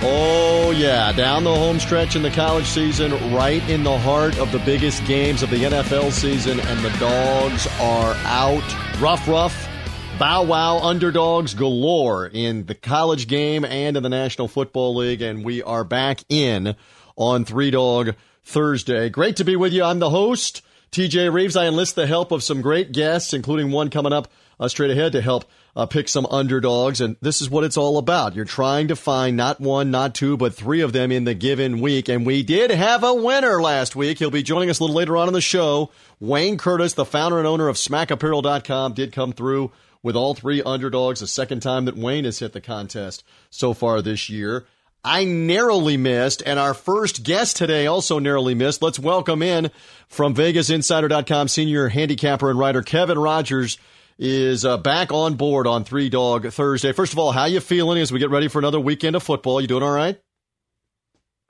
Oh, yeah. Down the home stretch in the college season, right in the heart of the biggest games of the NFL season, and the dogs are out. Rough, rough. Bow wow underdogs galore in the college game and in the National Football League. And we are back in on Three Dog Thursday. Great to be with you. I'm the host, TJ Reeves. I enlist the help of some great guests, including one coming up uh, straight ahead to help uh, pick some underdogs. And this is what it's all about. You're trying to find not one, not two, but three of them in the given week. And we did have a winner last week. He'll be joining us a little later on in the show. Wayne Curtis, the founder and owner of SmackApparel.com, did come through with all three underdogs. The second time that Wayne has hit the contest so far this year. I narrowly missed, and our first guest today also narrowly missed. Let's welcome in from VegasInsider.com senior handicapper and writer Kevin Rogers is uh, back on board on Three Dog Thursday. First of all, how you feeling as we get ready for another weekend of football? You doing all right?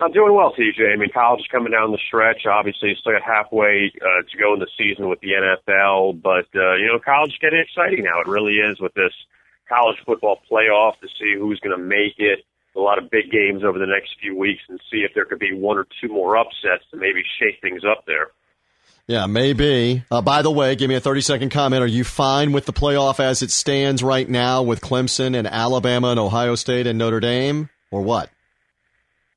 I'm doing well, TJ. I mean, college is coming down the stretch. Obviously, still got halfway uh, to go in the season with the NFL, but uh, you know, college is getting exciting now. It really is with this college football playoff to see who's going to make it. A lot of big games over the next few weeks, and see if there could be one or two more upsets to maybe shake things up there. Yeah, maybe. Uh, by the way, give me a 30 second comment. Are you fine with the playoff as it stands right now with Clemson and Alabama and Ohio State and Notre Dame, or what?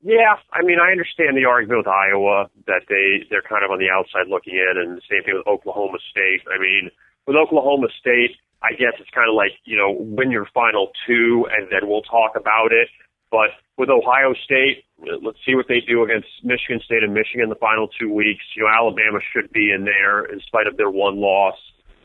Yeah, I mean, I understand the argument with Iowa that they they're kind of on the outside looking in, and the same thing with Oklahoma State. I mean, with Oklahoma State, I guess it's kind of like you know win your final two, and then we'll talk about it. But with Ohio State, let's see what they do against Michigan State and Michigan the final two weeks. You know, Alabama should be in there in spite of their one loss.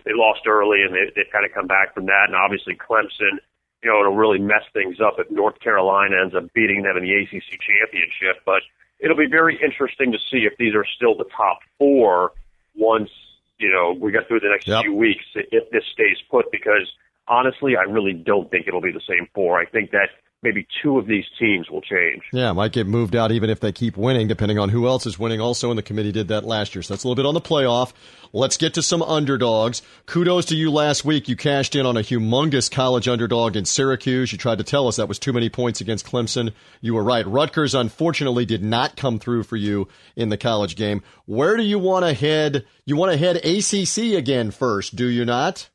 They lost early and they, they've kind of come back from that. And obviously Clemson, you know, it'll really mess things up if North Carolina ends up beating them in the ACC championship. But it'll be very interesting to see if these are still the top four once, you know, we get through the next Yep. few weeks, if this stays put, because honestly, I really don't think it'll be the same four. I think that maybe two of these teams will change. Yeah, might get moved out even if they keep winning, depending on who else is winning. Also, and the committee did that last year. So that's a little bit on the playoff. Let's get to some underdogs. Kudos to you last week. You cashed in on a humongous college underdog in Syracuse. You tried to tell us that was too many points against Clemson. You were right. Rutgers, unfortunately, did not come through for you in the college game. Where do you want to head? You want to head ACC again first, do you not?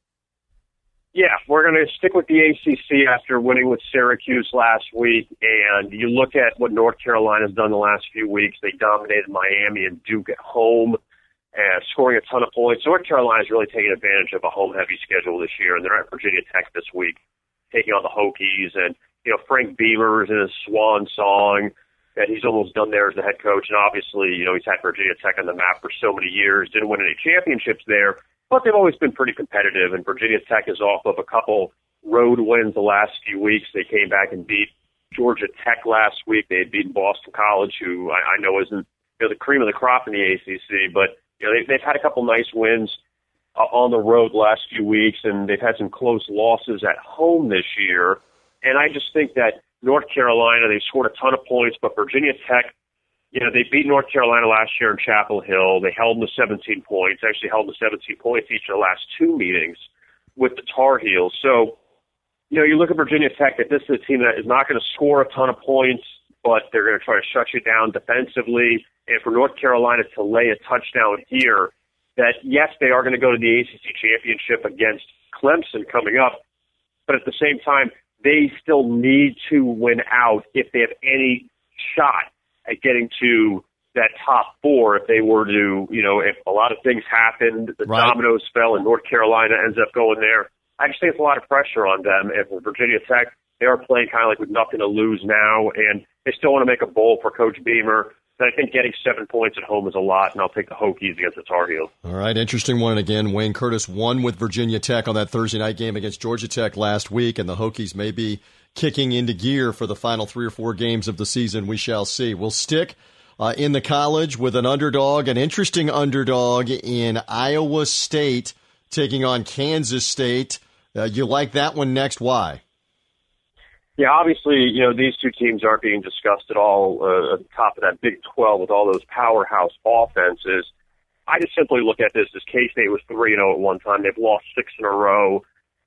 Yeah, we're going to stick with the ACC after winning with Syracuse last week. And you look at what North Carolina's done the last few weeks. They dominated Miami and Duke at home, uh, scoring a ton of points. North Carolina's really taken advantage of a home heavy schedule this year, and they're at Virginia Tech this week, taking on the Hokies. And, you know, Frank Beamer is in his swan song that he's almost done there as the head coach. And obviously, you know, he's had Virginia Tech on the map for so many years, didn't win any championships there but they've always been pretty competitive. And Virginia Tech is off of a couple road wins the last few weeks. They came back and beat Georgia Tech last week. They had beaten Boston College, who I, I know isn't you know, the cream of the crop in the ACC, but you know they, they've had a couple nice wins uh, on the road the last few weeks, and they've had some close losses at home this year. And I just think that North Carolina, they scored a ton of points, but Virginia Tech you know, they beat North Carolina last year in Chapel Hill. They held them to 17 points, actually held them to 17 points each of the last two meetings with the Tar Heels. So, you know, you look at Virginia Tech, that this is a team that is not going to score a ton of points, but they're going to try to shut you down defensively. And for North Carolina to lay a touchdown here, that yes, they are going to go to the ACC championship against Clemson coming up, but at the same time, they still need to win out if they have any shot at getting to that top four if they were to, you know, if a lot of things happened, the Right. dominoes fell and North Carolina ends up going there. I just think it's a lot of pressure on them. And for Virginia Tech, they are playing kind of like with nothing to lose now, and they still want to make a bowl for Coach Beamer. But I think getting seven points at home is a lot, and I'll take the Hokies against the Tar Heels. All right, interesting one again. Wayne Curtis won with Virginia Tech on that Thursday night game against Georgia Tech last week, and the Hokies may be kicking into gear for the final three or four games of the season. We shall see. We'll stick uh, in the college with an underdog, an interesting underdog in Iowa State taking on Kansas State. Uh, you like that one next? Why? Yeah, obviously, you know, these two teams aren't being discussed at all uh, at the top of that Big 12 with all those powerhouse offenses. I just simply look at this as K State was 3 and 0 at one time. They've lost six in a row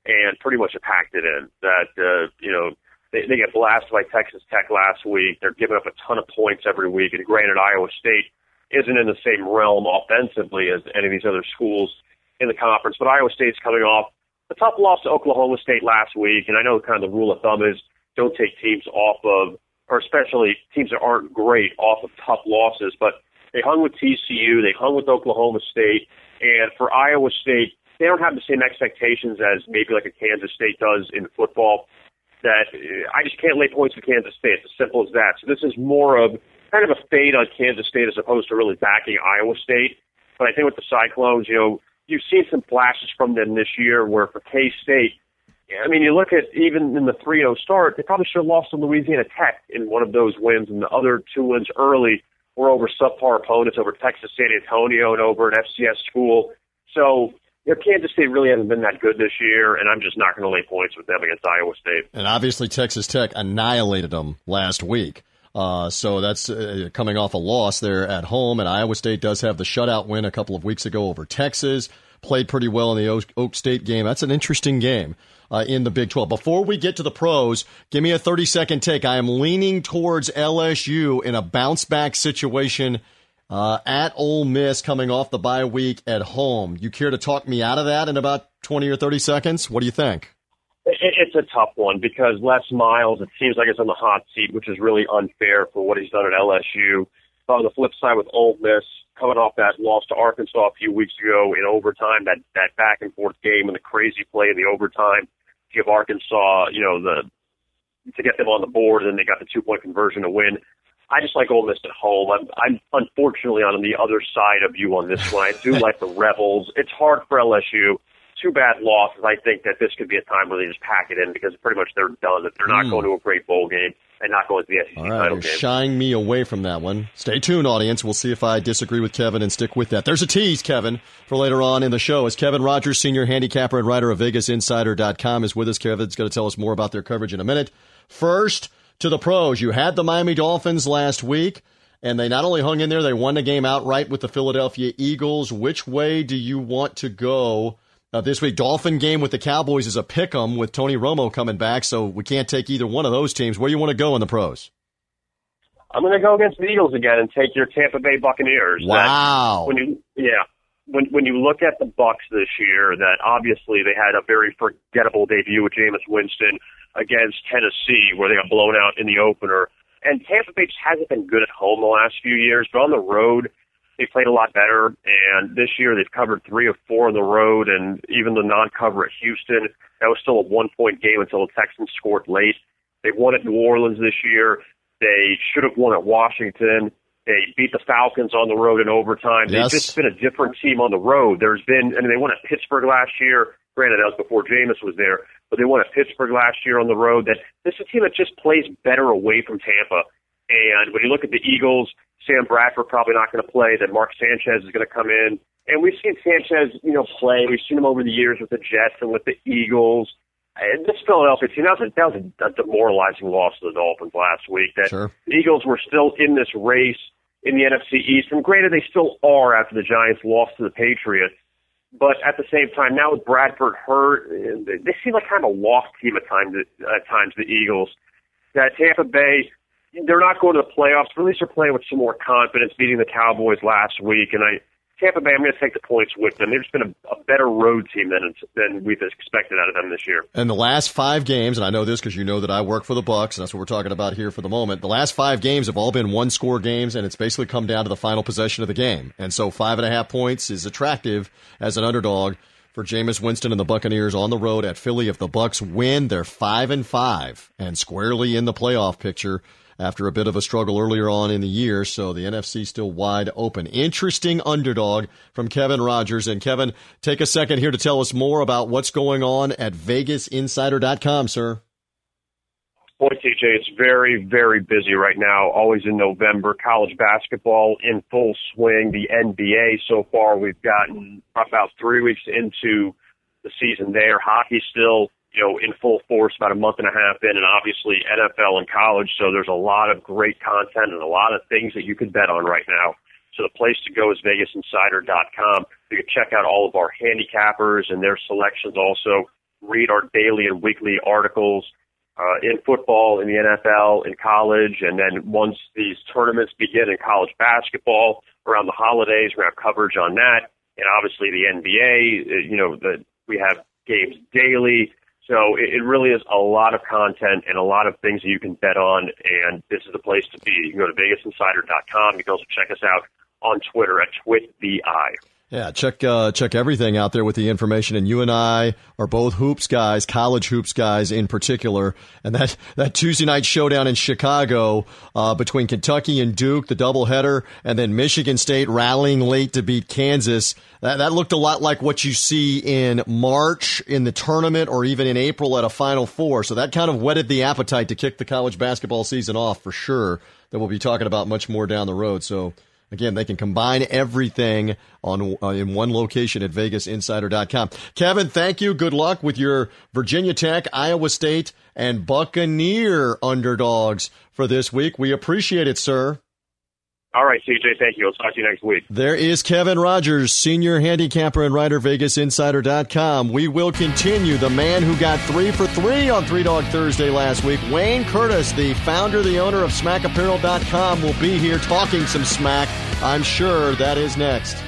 and pretty much packed it in. That, uh, you know, they, they get blasted by Texas Tech last week. They're giving up a ton of points every week. And granted, Iowa State isn't in the same realm offensively as any of these other schools in the conference, but Iowa State's coming off a tough loss to Oklahoma State last week. And I know kind of the rule of thumb is don't take teams off of, or especially teams that aren't great off of tough losses, but they hung with TCU, they hung with Oklahoma State, and for Iowa State, they don't have the same expectations as maybe like a Kansas State does in football. That uh, I just can't lay points to Kansas State. It's as simple as that. So this is more of kind of a fade on Kansas State as opposed to really backing Iowa State. But I think with the Cyclones, you know, you've seen some flashes from them this year where for K State, I mean, you look at even in the 3 0 start, they probably should have lost to Louisiana Tech in one of those wins, and the other two wins early were over subpar opponents, over Texas San Antonio and over an FCS school. So, you know, Kansas State really hasn't been that good this year, and I'm just not going to lay points with them against Iowa State. And obviously, Texas Tech annihilated them last week. Uh, so that's uh, coming off a loss there at home, and Iowa State does have the shutout win a couple of weeks ago over Texas. Played pretty well in the Oak, Oak State game. That's an interesting game uh, in the Big 12. Before we get to the pros, give me a 30 second take. I am leaning towards LSU in a bounce back situation uh, at Ole Miss coming off the bye week at home. You care to talk me out of that in about 20 or 30 seconds? What do you think? It's a tough one because Les Miles, it seems like it's on the hot seat, which is really unfair for what he's done at LSU. On the flip side, with Ole Miss coming off that loss to Arkansas a few weeks ago in overtime, that that back and forth game and the crazy play in the overtime, give Arkansas, you know, the to get them on the board, and then they got the two point conversion to win. I just like Ole Miss at home. I'm, I'm unfortunately on the other side of you on this one. I do like the Rebels. It's hard for LSU. Two bad losses. I think that this could be a time where they just pack it in because pretty much they're done. That they're not mm. going to a great bowl game and not going to the SEC All right, title you're game. Shying me away from that one. Stay tuned, audience. We'll see if I disagree with Kevin and stick with that. There's a tease, Kevin, for later on in the show. As Kevin Rogers, senior handicapper and writer of VegasInsider.com, is with us. Kevin's going to tell us more about their coverage in a minute. First, to the pros. You had the Miami Dolphins last week, and they not only hung in there, they won the game outright with the Philadelphia Eagles. Which way do you want to go uh, this week? Dolphin game with the Cowboys is a pick 'em with Tony Romo coming back, so we can't take either one of those teams. Where do you want to go in the pros? I'm going to go against the Eagles again and take your Tampa Bay Buccaneers. Wow. That when you, yeah, when when you look at the Bucks this year, that obviously they had a very forgettable debut with Jameis Winston against Tennessee, where they got blown out in the opener. And Tampa Bay just hasn't been good at home the last few years, but on the road, they played a lot better. And this year, they've covered three of four on the road, and even the non-cover at Houston, that was still a one-point game until the Texans scored late. They won at New Orleans this year. They should have won at Washington. They beat the Falcons on the road in overtime. Yes. They've just been a different team on the road. There's been, I mean, they won at Pittsburgh last year. Granted, that was before Jameis was there, but they won at Pittsburgh last year on the road. That this is a team that just plays better away from Tampa. And when you look at the Eagles, Sam Bradford probably not going to play. Then Mark Sanchez is going to come in, and we've seen Sanchez, you know, play. We've seen him over the years with the Jets and with the Eagles. And this Philadelphia team, that was, a, that was a, demoralizing loss to the Dolphins last week. That sure. the Eagles were still in this race in the NFC East. And granted, they still are after the Giants lost to the Patriots. But at the same time, now with Bradford hurt, they seem like kind of a lost team at times. At times, the Eagles. That Tampa Bay, they're not going to the playoffs. But at least they're playing with some more confidence, beating the Cowboys last week. And I, Tampa Bay, I'm going to take the points with them. They've just been a, a better road team than than we've expected out of them this year. And the last five games, and I know this because you know that I work for the Bucks, and that's what we're talking about here for the moment. The last five games have all been one score games, and it's basically come down to the final possession of the game. And so five and a half points is attractive as an underdog for Jameis Winston and the Buccaneers on the road at Philly. If the Bucks win, they're five and five and squarely in the playoff picture after a bit of a struggle earlier on in the year. So the NFC still wide open. Interesting underdog from Kevin Rogers. And Kevin, take a second here to tell us more about what's going on at VegasInsider.com, sir. Boy, TJ, it's very, very busy right now. Always in November. College basketball in full swing. The NBA so far, we've gotten about three weeks into the season there. Hockey still, you know, in full force, about a month and a half in, and obviously NFL and college. So there's a lot of great content and a lot of things that you can bet on right now. So the place to go is VegasInsider.com. You can check out all of our handicappers and their selections. Also, read our daily and weekly articles uh, in football, in the NFL, in college, and then once these tournaments begin in college basketball around the holidays, we have coverage on that, and obviously the NBA. Uh, you know, the, we have games daily. So it, it really is a lot of content and a lot of things that you can bet on, and this is the place to be. You can go to VegasInsider.com. You can also check us out on Twitter at TwitTheEye. Yeah, check uh, check everything out there with the information. And you and I are both hoops guys, college hoops guys in particular. And that, that Tuesday night showdown in Chicago uh, between Kentucky and Duke, the doubleheader, and then Michigan State rallying late to beat Kansas. That, that looked a lot like what you see in March in the tournament or even in April at a Final Four. So that kind of whetted the appetite to kick the college basketball season off for sure. That we'll be talking about much more down the road. So Again, they can combine everything on uh, in one location at VegasInsider.com. Kevin, thank you. Good luck with your Virginia Tech, Iowa State, and Buccaneer underdogs for this week. We appreciate it, sir. All right, CJ, thank you. I'll talk to you next week. There is Kevin Rogers, senior handicapper and writer, VegasInsider.com. We will continue. The man who got three for three on Three Dog Thursday last week, Wayne Curtis, the founder, the owner of SmackApparel.com, will be here talking some smack. I'm sure that is next.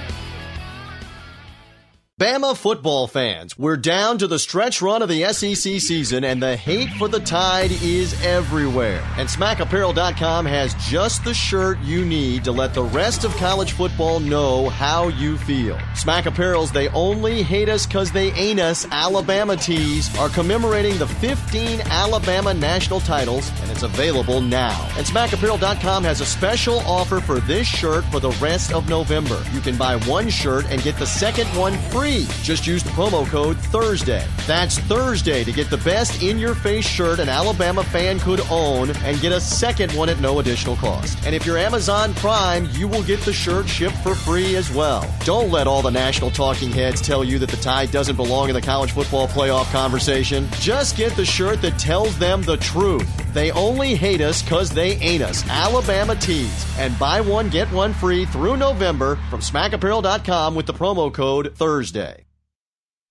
Bama football fans, we're down to the stretch run of the SEC season and the hate for the tide is everywhere. And SmackApparel.com has just the shirt you need to let the rest of college football know how you feel. Smack Apparel's They Only Hate Us Cause They Ain't Us Alabama tees are commemorating the 15 Alabama national titles and it's available now. And SmackApparel.com has a special offer for this shirt for the rest of November. You can buy one shirt and get the second one free free. Just use the promo code Thursday. That's Thursday to get the best in your face shirt an Alabama fan could own and get a second one at no additional cost. And if you're Amazon Prime, you will get the shirt shipped for free as well. Don't let all the national talking heads tell you that the tie doesn't belong in the college football playoff conversation. Just get the shirt that tells them the truth. They only hate us because they ain't us. Alabama tees. And buy one, get one free through November from smackapparel.com with the promo code Thursday.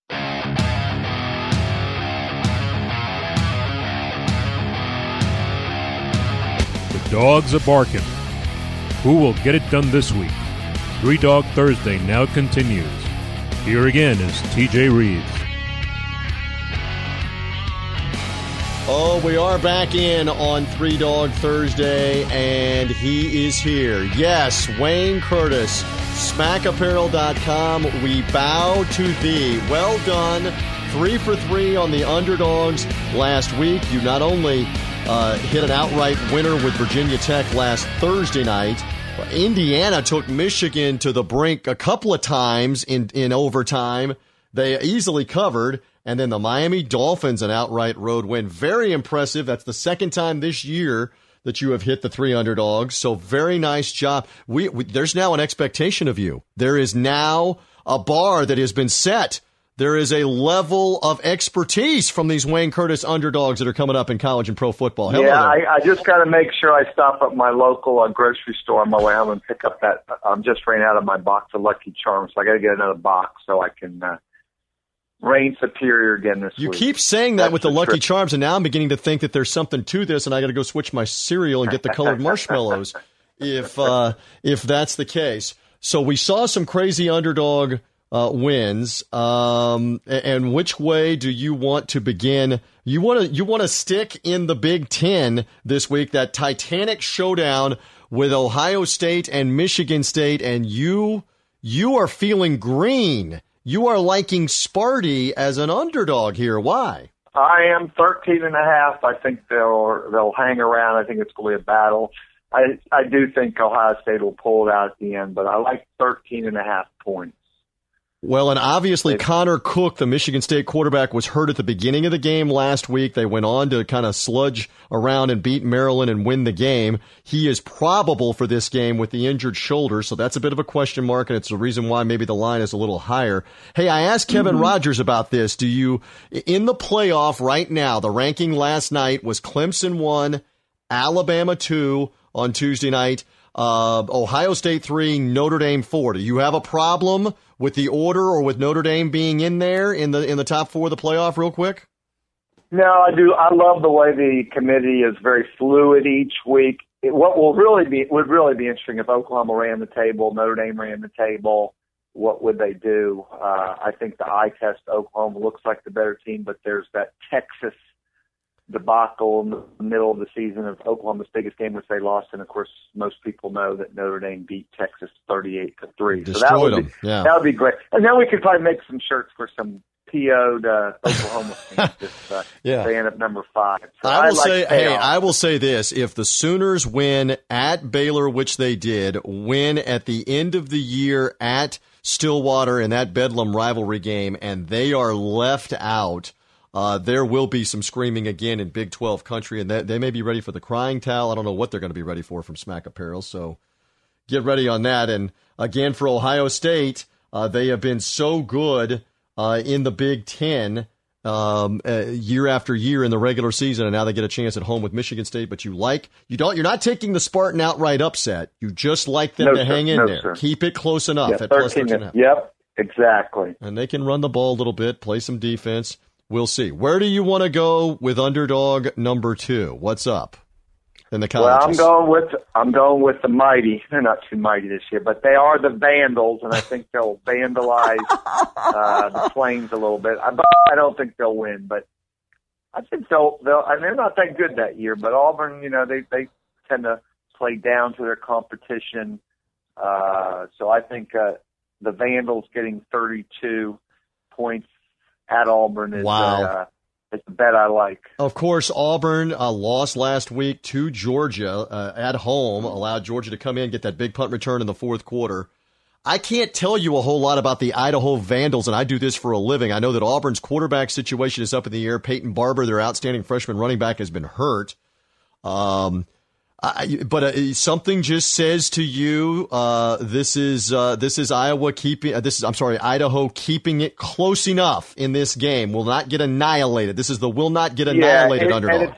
The dogs are barking. Who will get it done this week? Three Dog Thursday now continues. Here again is TJ Reeves. Oh, we are back in on Three Dog Thursday, and he is here. Yes, Wayne Curtis SmackApparel.com. We bow to thee. Well done. Three for three on the underdogs last week. You not only uh, hit an outright winner with Virginia Tech last Thursday night, Indiana took Michigan to the brink a couple of times in, in overtime. They easily covered. And then the Miami Dolphins, an outright road win. Very impressive. That's the second time this year that you have hit the three underdogs. So very nice job. We, we, there's now an expectation of you. There is now a bar that has been set. There is a level of expertise from these Wayne Curtis underdogs that are coming up in college and pro football. Hello yeah, I, I, just got to make sure I stop at my local uh, grocery store on my way home and pick up that. I'm just ran out of my box of Lucky Charms, so I got to get another box so I can uh, reign superior again this you week. You keep saying that That's with the, the Lucky Charms, and now I'm beginning to think that there's something to this, and I got to go switch my cereal and get the colored marshmallows. if uh, if that's the case, so we saw some crazy underdog uh, wins. Um, and which way do you want to begin? You want to you want to stick in the Big Ten this week? That Titanic showdown with Ohio State and Michigan State, and you you are feeling green you are liking Sparty as an underdog here. Why? I am 13 and a half. I think they'll they'll hang around. I think it's going to be a battle. I I do think Ohio State will pull it out at the end, but I like 13 and a half points. Well, and obviously Connor Cook, the Michigan State quarterback, was hurt at the beginning of the game last week. They went on to kind of sludge around and beat Maryland and win the game. He is probable for this game with the injured shoulder, so that's a bit of a question mark, and it's the reason why maybe the line is a little higher. Hey, I asked Kevin mm-hmm. Rogers about this. Do you, in the playoff right now, the ranking last night was Clemson 1, Alabama 2 on Tuesday night, uh, Ohio State 3, Notre Dame 4. Do you have a problem? with the order or with Notre Dame being in there in the in the top four of the playoff real quick? No, I do. I love the way the committee is very fluid each week. It, what will really be would really be interesting if Oklahoma ran the table, Notre Dame ran the table. What would they do? Uh, I think the eye test Oklahoma looks like the better team, but there's that Texas debacle in the middle of the season of Oklahoma's biggest game, which they lost, and of course, most people know that Notre Dame beat Texas thirty-eight to three. So that would be yeah. that would be great, and then we could probably make some shirts for some PO'd uh, Oklahoma teams if uh, yeah. they end up number five. So I will like say, hey, I will say this: if the Sooners win at Baylor, which they did, win at the end of the year at Stillwater in that Bedlam rivalry game, and they are left out uh, there will be some screaming again in Big 12 country, and they, they may be ready for the crying towel. I don't know what they're going to be ready for from Smack Apparel, so get ready on that. And again, for Ohio State, uh, they have been so good uh, in the Big Ten um, uh, year after year in the regular season, and now they get a chance at home with Michigan State. But you like you don't you're not taking the Spartan outright upset. You just like them no, to sir. hang in no, there, sir. keep it close enough yeah, at plus 13. Yep, exactly. And they can run the ball a little bit, play some defense. We'll see. Where do you want to go with underdog number two? What's up in the colleges? Well, I'm going with I'm going with the mighty. They're not too mighty this year, but they are the Vandals, and I think they'll vandalize uh, the Flames a little bit. I, I don't think they'll win, but I think they'll they'll. And they're not that good that year, but Auburn, you know, they they tend to play down to their competition. Uh, so I think uh, the Vandals getting 32 points at Auburn is wow. Uh, it's a bet I like. Of course, Auburn uh, lost last week to Georgia uh, at home, allowed Georgia to come in get that big punt return in the fourth quarter. I can't tell you a whole lot about the Idaho Vandals, and I do this for a living. I know that Auburn's quarterback situation is up in the air. Peyton Barber, their outstanding freshman running back, has been hurt. Um, I, but uh, something just says to you, uh, this is uh, this is Iowa keeping uh, this is I'm sorry Idaho keeping it close enough in this game will not get annihilated. This is the will not get annihilated yeah, underdog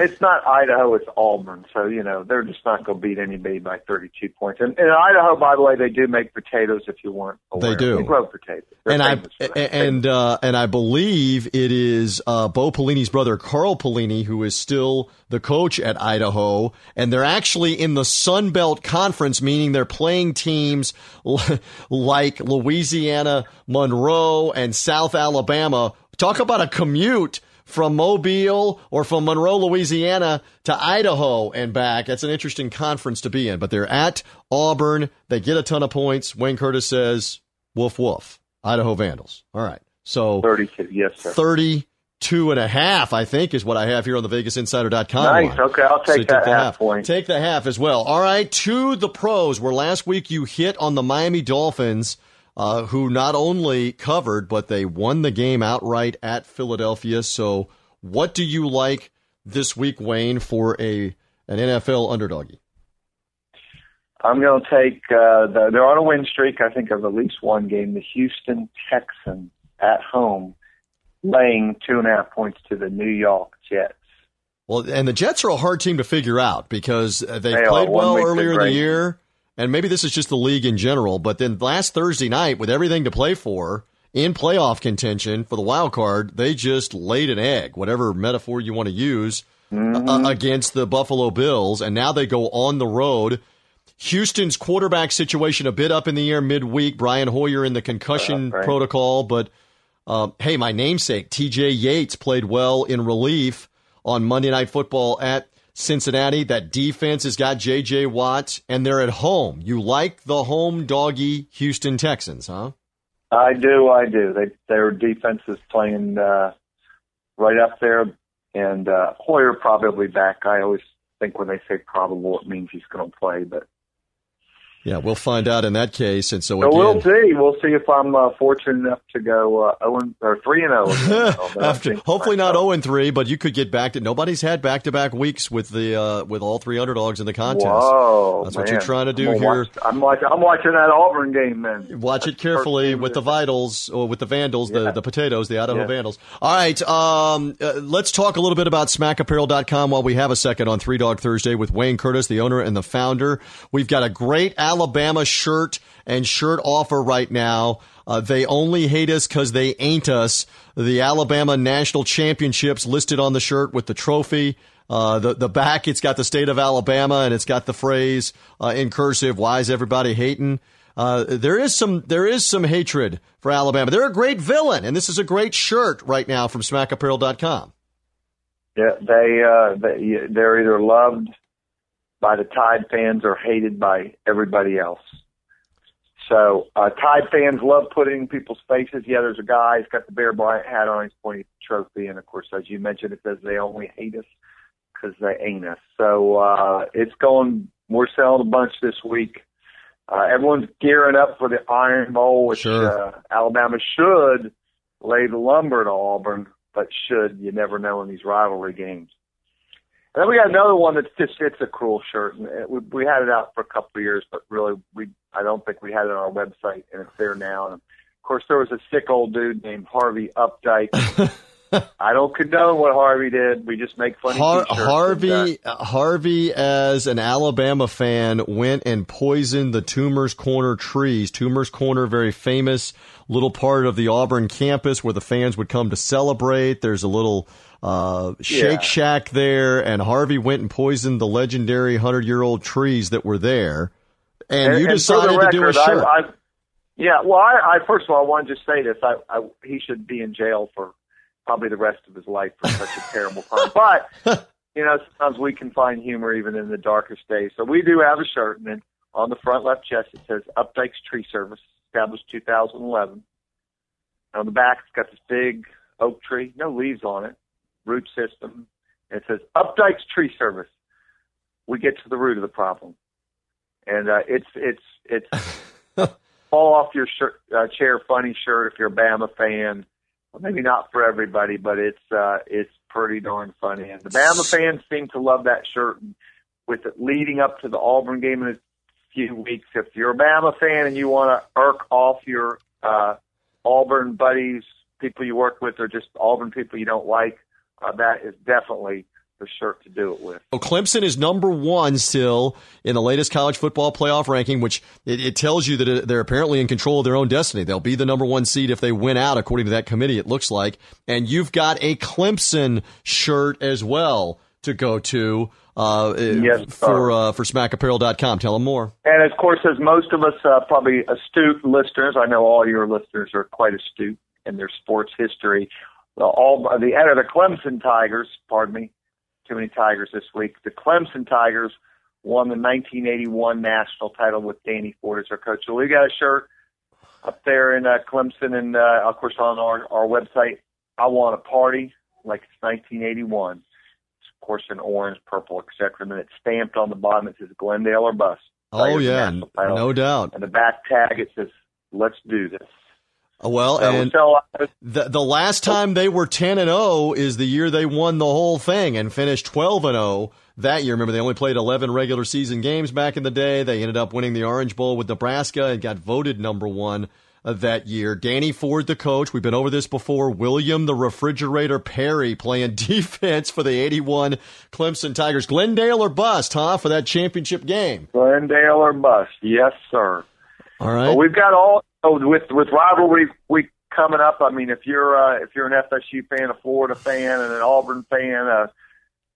it's not Idaho, it's Auburn. So, you know, they're just not going to beat anybody by 32 points. And in Idaho, by the way, they do make potatoes if you weren't aware. They do. They grow potatoes. They're and I and uh, and I believe it is uh, Bo Pelini's brother Carl Pelini who is still the coach at Idaho, and they're actually in the Sun Belt Conference, meaning they're playing teams like Louisiana, Monroe, and South Alabama. Talk about a commute from Mobile or from Monroe, Louisiana to Idaho and back. That's an interesting conference to be in. But they're at Auburn. They get a ton of points. Wayne Curtis says, woof, woof. Idaho Vandals. All right. So 32, yes, sir. 32 and a half, I think, is what I have here on the VegasInsider.com. Nice. Line. Okay. I'll take so that half, half point. Take the half as well. All right. To the pros, where last week you hit on the Miami Dolphins – uh, who not only covered, but they won the game outright at Philadelphia. So, what do you like this week, Wayne, for a an NFL underdoggy? I'm going to take. Uh, the, they're on a win streak. I think of at least one game. The Houston Texans at home, laying two and a half points to the New York Jets. Well, and the Jets are a hard team to figure out because they, they played well earlier in the year and maybe this is just the league in general, but then last Thursday night, with everything to play for in playoff contention for the wild card, they just laid an egg, whatever metaphor you want to use, mm-hmm. uh, against the Buffalo Bills, and now they go on the road. Houston's quarterback situation a bit up in the air midweek. Brian Hoyer in the concussion uh, right. protocol, but uh, hey, my namesake T.J. Yates played well in relief on Monday Night Football at Cincinnati. That defense has got J.J. Watt, and they're at home. You like the home doggy Houston Texans, huh? I do. I do. They their defense is playing uh, right up there, and uh, Hoyer probably back. I always think when they say probable, it means he's going to play, but Yeah, we'll find out in that case. And so, So again, we'll see. We'll see if I'm uh, fortunate enough to go uh, Owen or three and zero. After, hopefully not 0 and 3, but you could get back to nobody's had back to back weeks with the uh, with all three underdogs in the contest. Whoa, That's what you're trying to do I'm here. Watch, I'm watching. I'm watching that Auburn game, man. Watch it That's the carefully with the Vitals or with the Vandals, the, the potatoes, the Idaho Yeah. Vandals. All right, um, uh, let's talk a little bit about SmackApparel.com while we have a second on Three Dog Thursday with Wayne Curtis, the owner and the founder. We've got a great Alabama shirt and shirt offer right now. Uh, they only hate us because they ain't us. The Alabama National Championships listed on the shirt with the trophy. Uh, the the back, it's got the state of Alabama and it's got the phrase uh, in cursive. Why is everybody hating? Uh, there is some there is some hatred for Alabama. They're a great villain, and this is a great shirt right now from SmackApparel.com. Yeah, they uh, they they're either loved by the Tide fans or hated by everybody else. So uh, Tide fans love putting people's faces. Yeah, there's a guy. He's got the Bear Bryant hat on. He's pointing at the trophy, and of course, as you mentioned, it says they only hate us because they ain't us. So uh, it's going. We're selling a bunch this week. Uh, everyone's gearing up for the Iron Bowl, which Sure. uh, Alabama should lay the lumber to Auburn, but should you never know in these rivalry games. And then we got another one that's just it's a cruel shirt. And it, we, we had it out for a couple of years, but really we I don't think we had it on our website, and it's there now. And of course, there was a sick old dude named Harvey Updike. I don't condone what Harvey did. We just make funny Har- t-shirts. Harvey Harvey, as an Alabama fan, went and poisoned the Toomer's Corner trees. Toomer's Corner, very famous little part of the Auburn campus where the fans would come to celebrate. There's a little uh, Shake Yeah. Shack there, and Harvey went and poisoned the legendary hundred year old trees that were there. And, you for the decided to do a shirt. I, I, yeah, well, I, I first of all, I want to just say this: I, I, he should be in jail for probably the rest of his life for such a terrible crime. But you know, sometimes we can find humor even in the darkest days. So we do have a shirt, and then on the front left chest it says Updike's Tree Service, established 2011. And On the back, it's got this big oak tree, no leaves on it, root system. And it says Updike's Tree Service. We get to the root of the problem, and uh, it's it's it's fall off your shirt, uh, chair funny shirt if you're a Bama fan. Maybe not for everybody, but it's uh, it's pretty darn funny. And the Bama fans seem to love that shirt. And with it leading up to the Auburn game in a few weeks, if you're a Bama fan and you want to irk off your uh, Auburn buddies, people you work with, or just Auburn people you don't like, uh, that is definitely the shirt to do it with. So Clemson is number one still in the latest college football playoff ranking, which it, it tells you that they're apparently in control of their own destiny. They'll be the number one seed if they win out, according to that committee, it looks like. And you've got a Clemson shirt as well to go to uh, Yes, for uh, for smackapparel.com. Tell them more. And of course, as most of us, uh, probably astute listeners, I know all your listeners are quite astute in their sports history. All the of the Clemson Tigers, pardon me, too many Tigers this week. The Clemson Tigers won the 1981 national title with Danny Ford as their coach. So we got a shirt up there in uh, Clemson, and uh, of course on our our website. I want a party like it's 1981. It's of course in orange, purple, etc. And then it's stamped on the bottom. It says Glendale or bust. Oh Tigers yeah, no doubt. And the back tag it says, "Let's do this." Well, So, and so uh, The the last time they were 10 and 0 is the year they won the whole thing and finished 12 and 0 that year. Remember they only played 11 regular season games back in the day. They ended up winning the Orange Bowl with Nebraska and got voted number 1 uh, that year. Danny Ford the coach, we've been over this before. William the refrigerator Perry playing defense for the 81 Clemson Tigers. Glendale or bust, huh, for that championship game. Glendale or bust. Yes, sir. All right. But we've got all oh, with with rivalry week coming up. I mean, if you're uh, if you're an FSU fan, a Florida fan, and an Auburn fan, a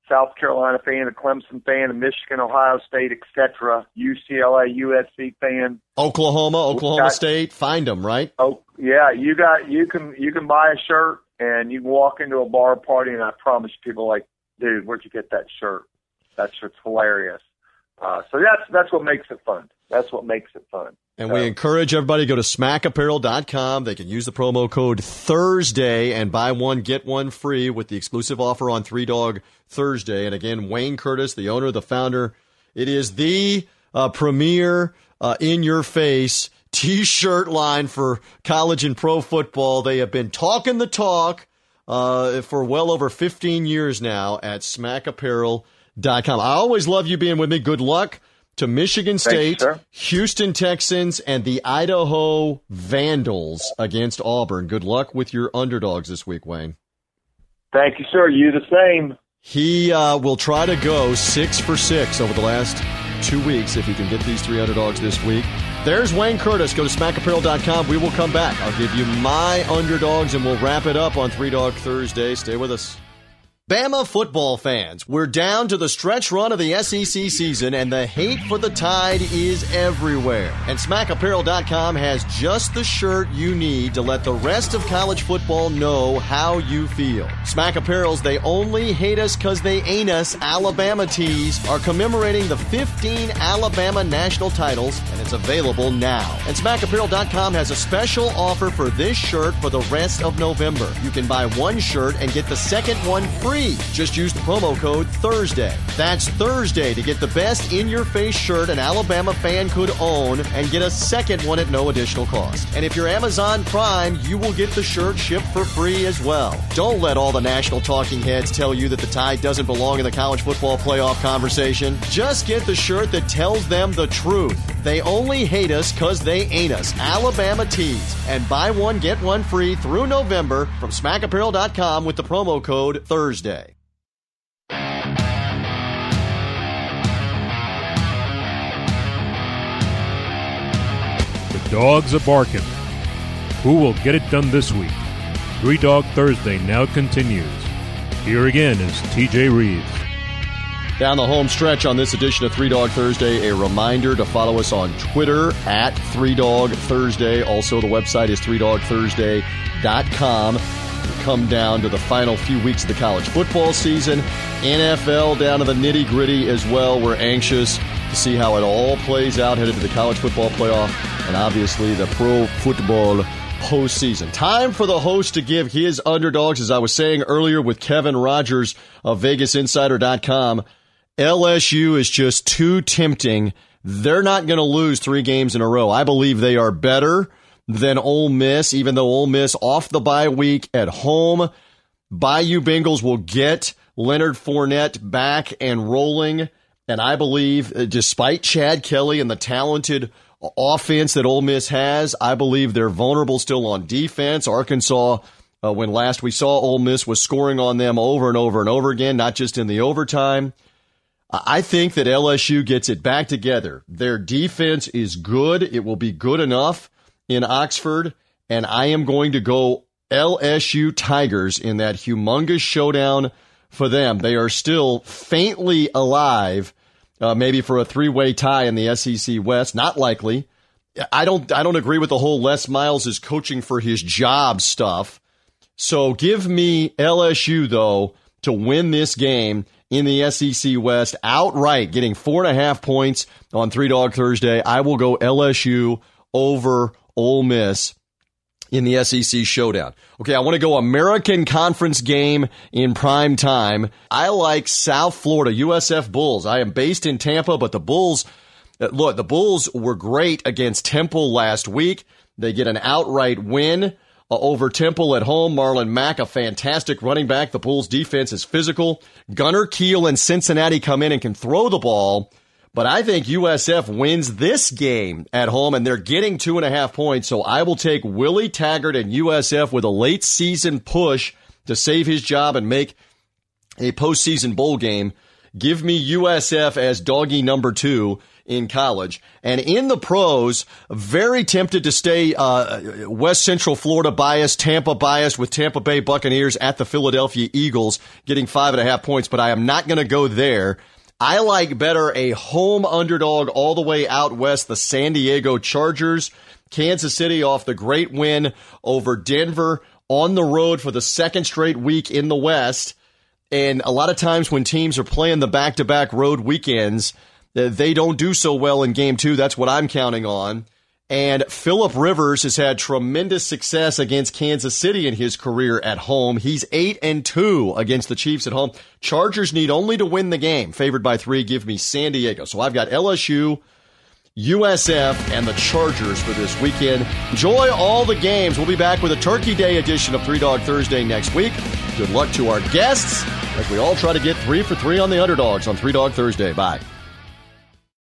South Carolina fan, a Clemson fan, a Michigan, Ohio State, etc., UCLA, USC fan. Oklahoma, Oklahoma got- State, find them, right? Oh yeah, you got you can you can buy a shirt and you can walk into a bar party and I promise you people like, dude, where'd you get that shirt? That shirt's hilarious. Uh, so that's that's what makes it fun. That's what makes it fun. And we encourage everybody to go to smackapparel.com. They can use the promo code Thursday and buy one, get one free with the exclusive offer on Three Dog Thursday. And again, Wayne Curtis, the owner, the founder, it is the uh, premier uh, in your face t shirt line for college and pro football. They have been talking the talk uh, for well over 15 years now at smackapparel.com. I always love you being with me. Good luck to Michigan State, Thanks, Houston Texans, and the Idaho Vandals against Auburn. Good luck with your underdogs this week, Wayne. Thank you, sir. You the same. He uh, will try to go six for six over the last two weeks if he can get these three underdogs this week. There's Wayne Curtis. Go to smackapparel.com. We will come back. I'll give you my underdogs and we'll wrap it up on Three Dog Thursday. Stay with us. Bama football fans, we're down to the stretch run of the SEC season, and the hate for the Tide is everywhere. And SmackApparel.com has just the shirt you need to let the rest of college football know how you feel. Smack Apparel's They Only Hate Us Cause They Ain't Us Alabama tees are commemorating the 15 Alabama national titles, and it's available now. And SmackApparel.com has a special offer for this shirt for the rest of November. You can buy one shirt and get the second one free free. Just use the promo code Thursday. That's Thursday to get the best in your face shirt an Alabama fan could own and get a second one at no additional cost. And if you're Amazon Prime, you will get the shirt shipped for free as well. Don't let all the national talking heads tell you that the Tide doesn't belong in the college football playoff conversation. Just get the shirt that tells them the truth. They only hate us because they ain't us. Alabama tees. And buy one, get one free through November from smackapparel.com with the promo code Thursday. The dogs are barking. Who will get it done this week? Three Dog Thursday now continues. Here again is TJ Reeves. Down the home stretch on this edition of Three Dog Thursday, a reminder to follow us on Twitter at Three Dog Thursday. Also, the website is threedogthursday.com come down to the final few weeks of the college football season. NFL down to the nitty gritty as well. We're anxious to see how it all plays out headed to the college football playoff and obviously the pro football postseason. Time for the host to give his underdogs, as I was saying earlier with Kevin Rogers of VegasInsider.com. LSU is just too tempting. They're not going to lose three games in a row. I believe they are better than Ole Miss, even though Ole Miss off the bye week at home. Bayou Bengals will get Leonard Fournette back and rolling. And I believe, uh, despite Chad Kelly and the talented offense that Ole Miss has, I believe they're vulnerable still on defense. Arkansas, uh, when last we saw Ole Miss, was scoring on them over and over and over again, not just in the overtime. I think that LSU gets it back together. Their defense is good. It will be good enough in Oxford, and I am going to go LSU Tigers in that humongous showdown for them. They are still faintly alive, uh, maybe for a three-way tie in the SEC West. Not likely. I don't. I don't agree with the whole Les Miles is coaching for his job stuff. So give me LSU though to win this game in the SEC West outright, getting four and a half points on Three Dog Thursday. I will go LSU over Ole Miss in the SEC showdown. Okay, I want to go American Conference game in prime time. I like South Florida USF Bulls. I am based in Tampa, but the Bulls, uh, look, the Bulls were great against Temple last week. They get an outright win uh, over Temple at home. Marlon Mack, a fantastic running back. The Bulls defense is physical. Gunner Kiel and Cincinnati come in and can throw the ball. But I think USF wins this game at home and they're getting two and a half points. So I will take Willie Taggart and USF with a late season push to save his job and make a postseason bowl game. Give me USF as doggy number two in college. And in the pros, very tempted to stay uh, West Central Florida biased, Tampa biased with Tampa Bay Buccaneers at the Philadelphia Eagles, getting five and a half points, but I am not going to go there. I like better a home underdog all the way out west, the San Diego Chargers. Kansas City off the great win over Denver on the road for the second straight week in the West. And a lot of times when teams are playing the back to back road weekends, they don't do so well in game two. That's what I'm counting on. And Philip Rivers has had tremendous success against Kansas City in his career at home. He's eight and two against the Chiefs at home. Chargers need only to win the game. Favored by three. Give me San Diego. So I've got LSU USF and the Chargers for this weekend. Enjoy all the games. We'll be back with a Turkey Day edition of Three Dog Thursday next week. Good luck to our guests as we all try to get three for three on the underdogs on Three Dog Thursday. Bye.